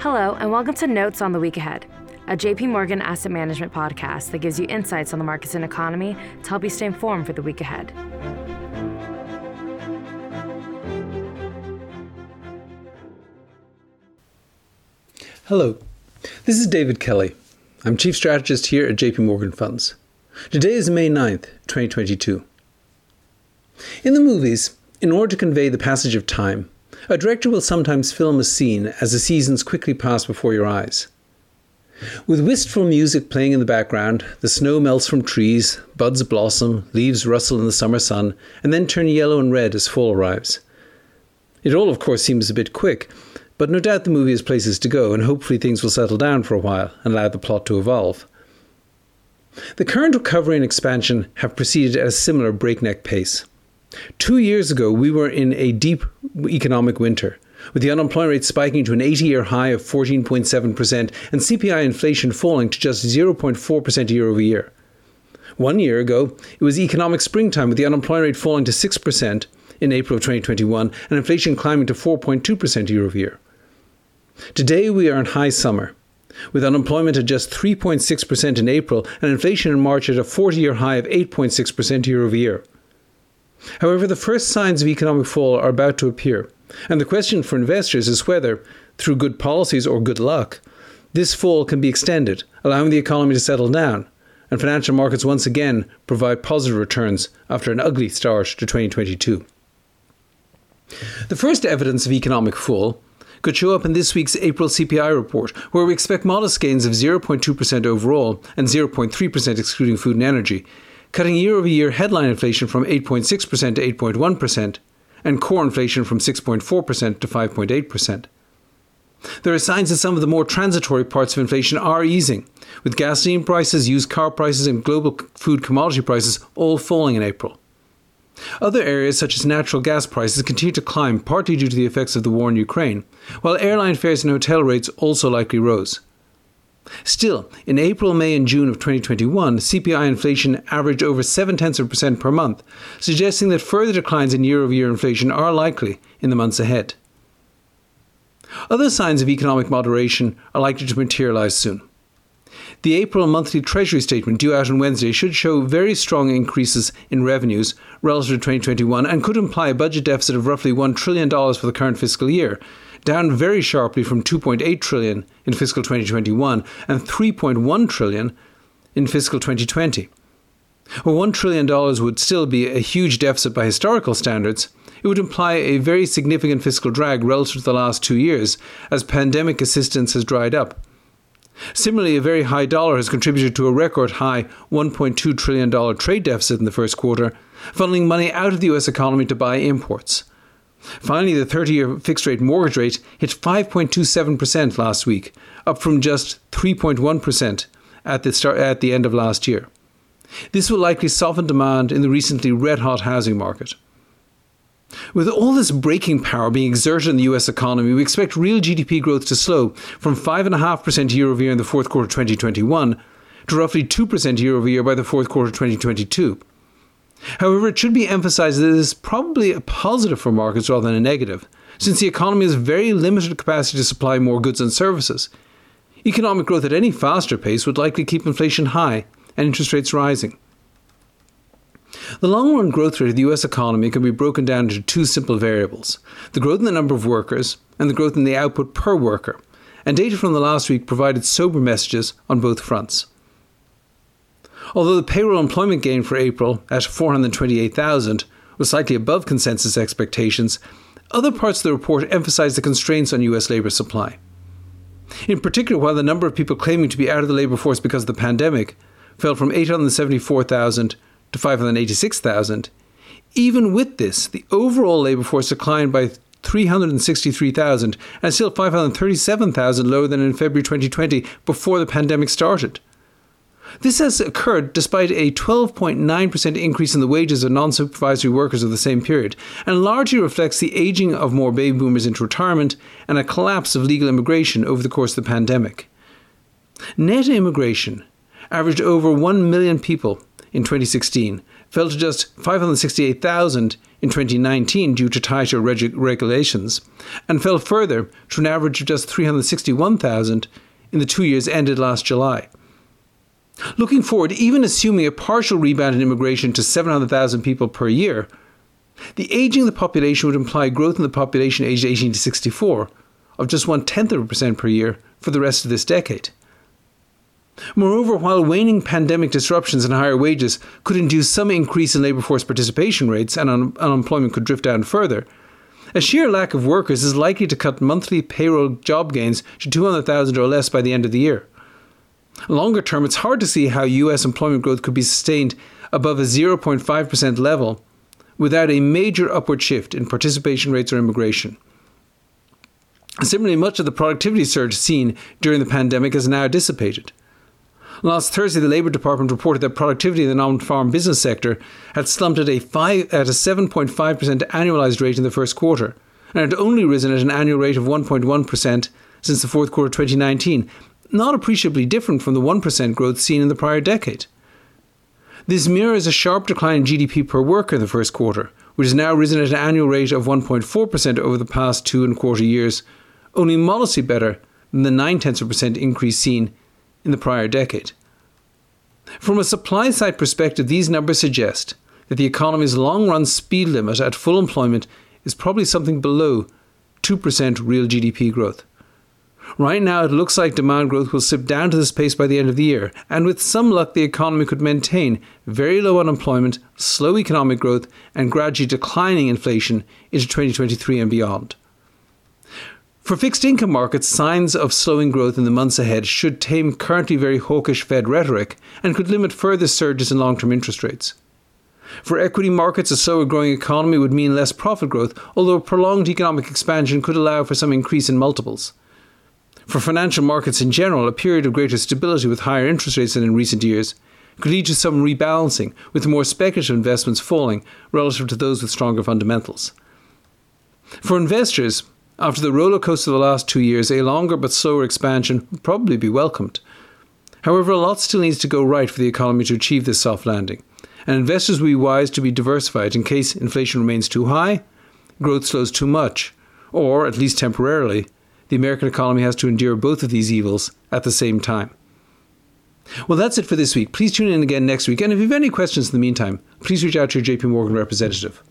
Hello, and welcome to Notes on the Week Ahead, a JP Morgan asset management podcast that gives you insights on the markets and economy to help you stay informed for the week ahead. Hello, this is David Kelly. I'm Chief Strategist here at JP Morgan Funds. Today is May 9th, 2022. In the movies, in order to convey the passage of time, a director will sometimes film a scene as the seasons quickly pass before your eyes. With wistful music playing in the background, the snow melts from trees, buds blossom, leaves rustle in the summer sun, and then turn yellow and red as fall arrives. It all, of course, seems a bit quick, but no doubt the movie has places to go, and hopefully things will settle down for a while and allow the plot to evolve. The current recovery and expansion have proceeded at a similar breakneck pace. Two years ago, we were in a deep economic winter, with the unemployment rate spiking to an 80 year high of 14.7% and CPI inflation falling to just 0.4% year over year. One year ago, it was economic springtime, with the unemployment rate falling to 6% in April of 2021 and inflation climbing to 4.2% year over year. Today, we are in high summer, with unemployment at just 3.6% in April and inflation in March at a 40 year high of 8.6% year over year. However, the first signs of economic fall are about to appear, and the question for investors is whether, through good policies or good luck, this fall can be extended, allowing the economy to settle down, and financial markets once again provide positive returns after an ugly start to 2022. The first evidence of economic fall could show up in this week's April CPI report, where we expect modest gains of 0.2% overall and 0.3% excluding food and energy, cutting year over year headline inflation from 8.6% to 8.1% and core inflation from 6.4% to 5.8%. There are signs that some of the more transitory parts of inflation are easing, with gasoline prices, used car prices, and global food commodity prices all falling in April. Other areas, such as natural gas prices, continue to climb, partly due to the effects of the war in Ukraine, while airline fares and hotel rates also likely rose. Still, in April, May, and June of 2021, CPI inflation averaged over 7 tenths of a percent per month, suggesting that further declines in year over year inflation are likely in the months ahead. Other signs of economic moderation are likely to materialise soon. The April monthly Treasury statement due out on Wednesday should show very strong increases in revenues relative to 2021 and could imply a budget deficit of roughly $1 trillion for the current fiscal year, down very sharply from 2.8 trillion in fiscal 2021 and 3.1 trillion in fiscal 2020. While $1 trillion would still be a huge deficit by historical standards, it would imply a very significant fiscal drag relative to the last two years as pandemic assistance has dried up. Similarly, a very high dollar has contributed to a record high $1.2 trillion trade deficit in the first quarter, funneling money out of the US economy to buy imports. Finally, the 30 year fixed rate mortgage rate hit 5.27% last week, up from just 3.1% at the, start, at the end of last year. This will likely soften demand in the recently red hot housing market. With all this braking power being exerted in the US economy, we expect real GDP growth to slow from 5.5% year over year in the fourth quarter 2021 to roughly 2% year over year by the fourth quarter 2022. However, it should be emphasized that this is probably a positive for markets rather than a negative, since the economy has very limited capacity to supply more goods and services. Economic growth at any faster pace would likely keep inflation high and interest rates rising. The long run growth rate of the US economy can be broken down into two simple variables the growth in the number of workers and the growth in the output per worker, and data from the last week provided sober messages on both fronts. Although the payroll employment gain for April at 428,000 was slightly above consensus expectations, other parts of the report emphasized the constraints on US labour supply. In particular, while the number of people claiming to be out of the labour force because of the pandemic fell from 874,000 to 586,000, even with this, the overall labour force declined by 363,000 and still 537,000 lower than in February 2020 before the pandemic started. This has occurred despite a 12.9% increase in the wages of non supervisory workers of the same period, and largely reflects the aging of more baby boomers into retirement and a collapse of legal immigration over the course of the pandemic. Net immigration averaged over 1 million people in 2016, fell to just 568,000 in 2019 due to tighter reg- regulations, and fell further to an average of just 361,000 in the two years ended last July. Looking forward, even assuming a partial rebound in immigration to 700,000 people per year, the aging of the population would imply growth in the population aged 18 to 64 of just one tenth of a percent per year for the rest of this decade. Moreover, while waning pandemic disruptions and higher wages could induce some increase in labour force participation rates and un- unemployment could drift down further, a sheer lack of workers is likely to cut monthly payroll job gains to 200,000 or less by the end of the year. Longer term, it's hard to see how US employment growth could be sustained above a 0.5% level without a major upward shift in participation rates or immigration. Similarly, much of the productivity surge seen during the pandemic has now dissipated. Last Thursday, the Labour Department reported that productivity in the non-farm business sector had slumped at a, five, at a 7.5% annualised rate in the first quarter, and had only risen at an annual rate of 1.1% since the fourth quarter of 2019, not appreciably different from the 1% growth seen in the prior decade. This mirrors a sharp decline in GDP per worker in the first quarter, which has now risen at an annual rate of 1.4% over the past two and a quarter years, only modestly better than the 9 tenths of percent increase seen in the prior decade. From a supply side perspective, these numbers suggest that the economy's long run speed limit at full employment is probably something below 2% real GDP growth. Right now, it looks like demand growth will slip down to this pace by the end of the year, and with some luck, the economy could maintain very low unemployment, slow economic growth, and gradually declining inflation into 2023 and beyond. For fixed income markets, signs of slowing growth in the months ahead should tame currently very hawkish Fed rhetoric and could limit further surges in long term interest rates. For equity markets, a slower growing economy would mean less profit growth, although prolonged economic expansion could allow for some increase in multiples. For financial markets in general, a period of greater stability with higher interest rates than in recent years could lead to some rebalancing, with more speculative investments falling relative to those with stronger fundamentals. For investors, after the roller coaster of the last two years, a longer but slower expansion would probably be welcomed. However, a lot still needs to go right for the economy to achieve this soft landing, and investors will be wise to be diversified in case inflation remains too high, growth slows too much, or, at least temporarily, the American economy has to endure both of these evils at the same time. Well, that's it for this week. Please tune in again next week. And if you have any questions in the meantime, please reach out to your JP Morgan representative.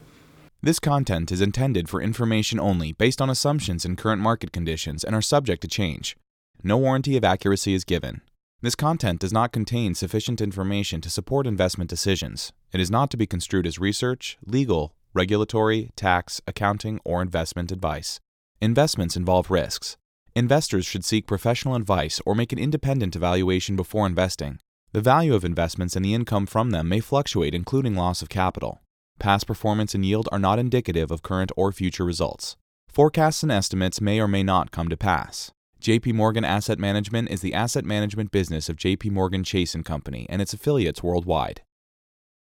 This content is intended for information only based on assumptions and current market conditions and are subject to change. No warranty of accuracy is given. This content does not contain sufficient information to support investment decisions. It is not to be construed as research, legal, regulatory, tax, accounting, or investment advice. Investments involve risks. Investors should seek professional advice or make an independent evaluation before investing. The value of investments and the income from them may fluctuate, including loss of capital. Past performance and yield are not indicative of current or future results. Forecasts and estimates may or may not come to pass. JP Morgan Asset Management is the asset management business of JP Morgan Chase & Company and its affiliates worldwide.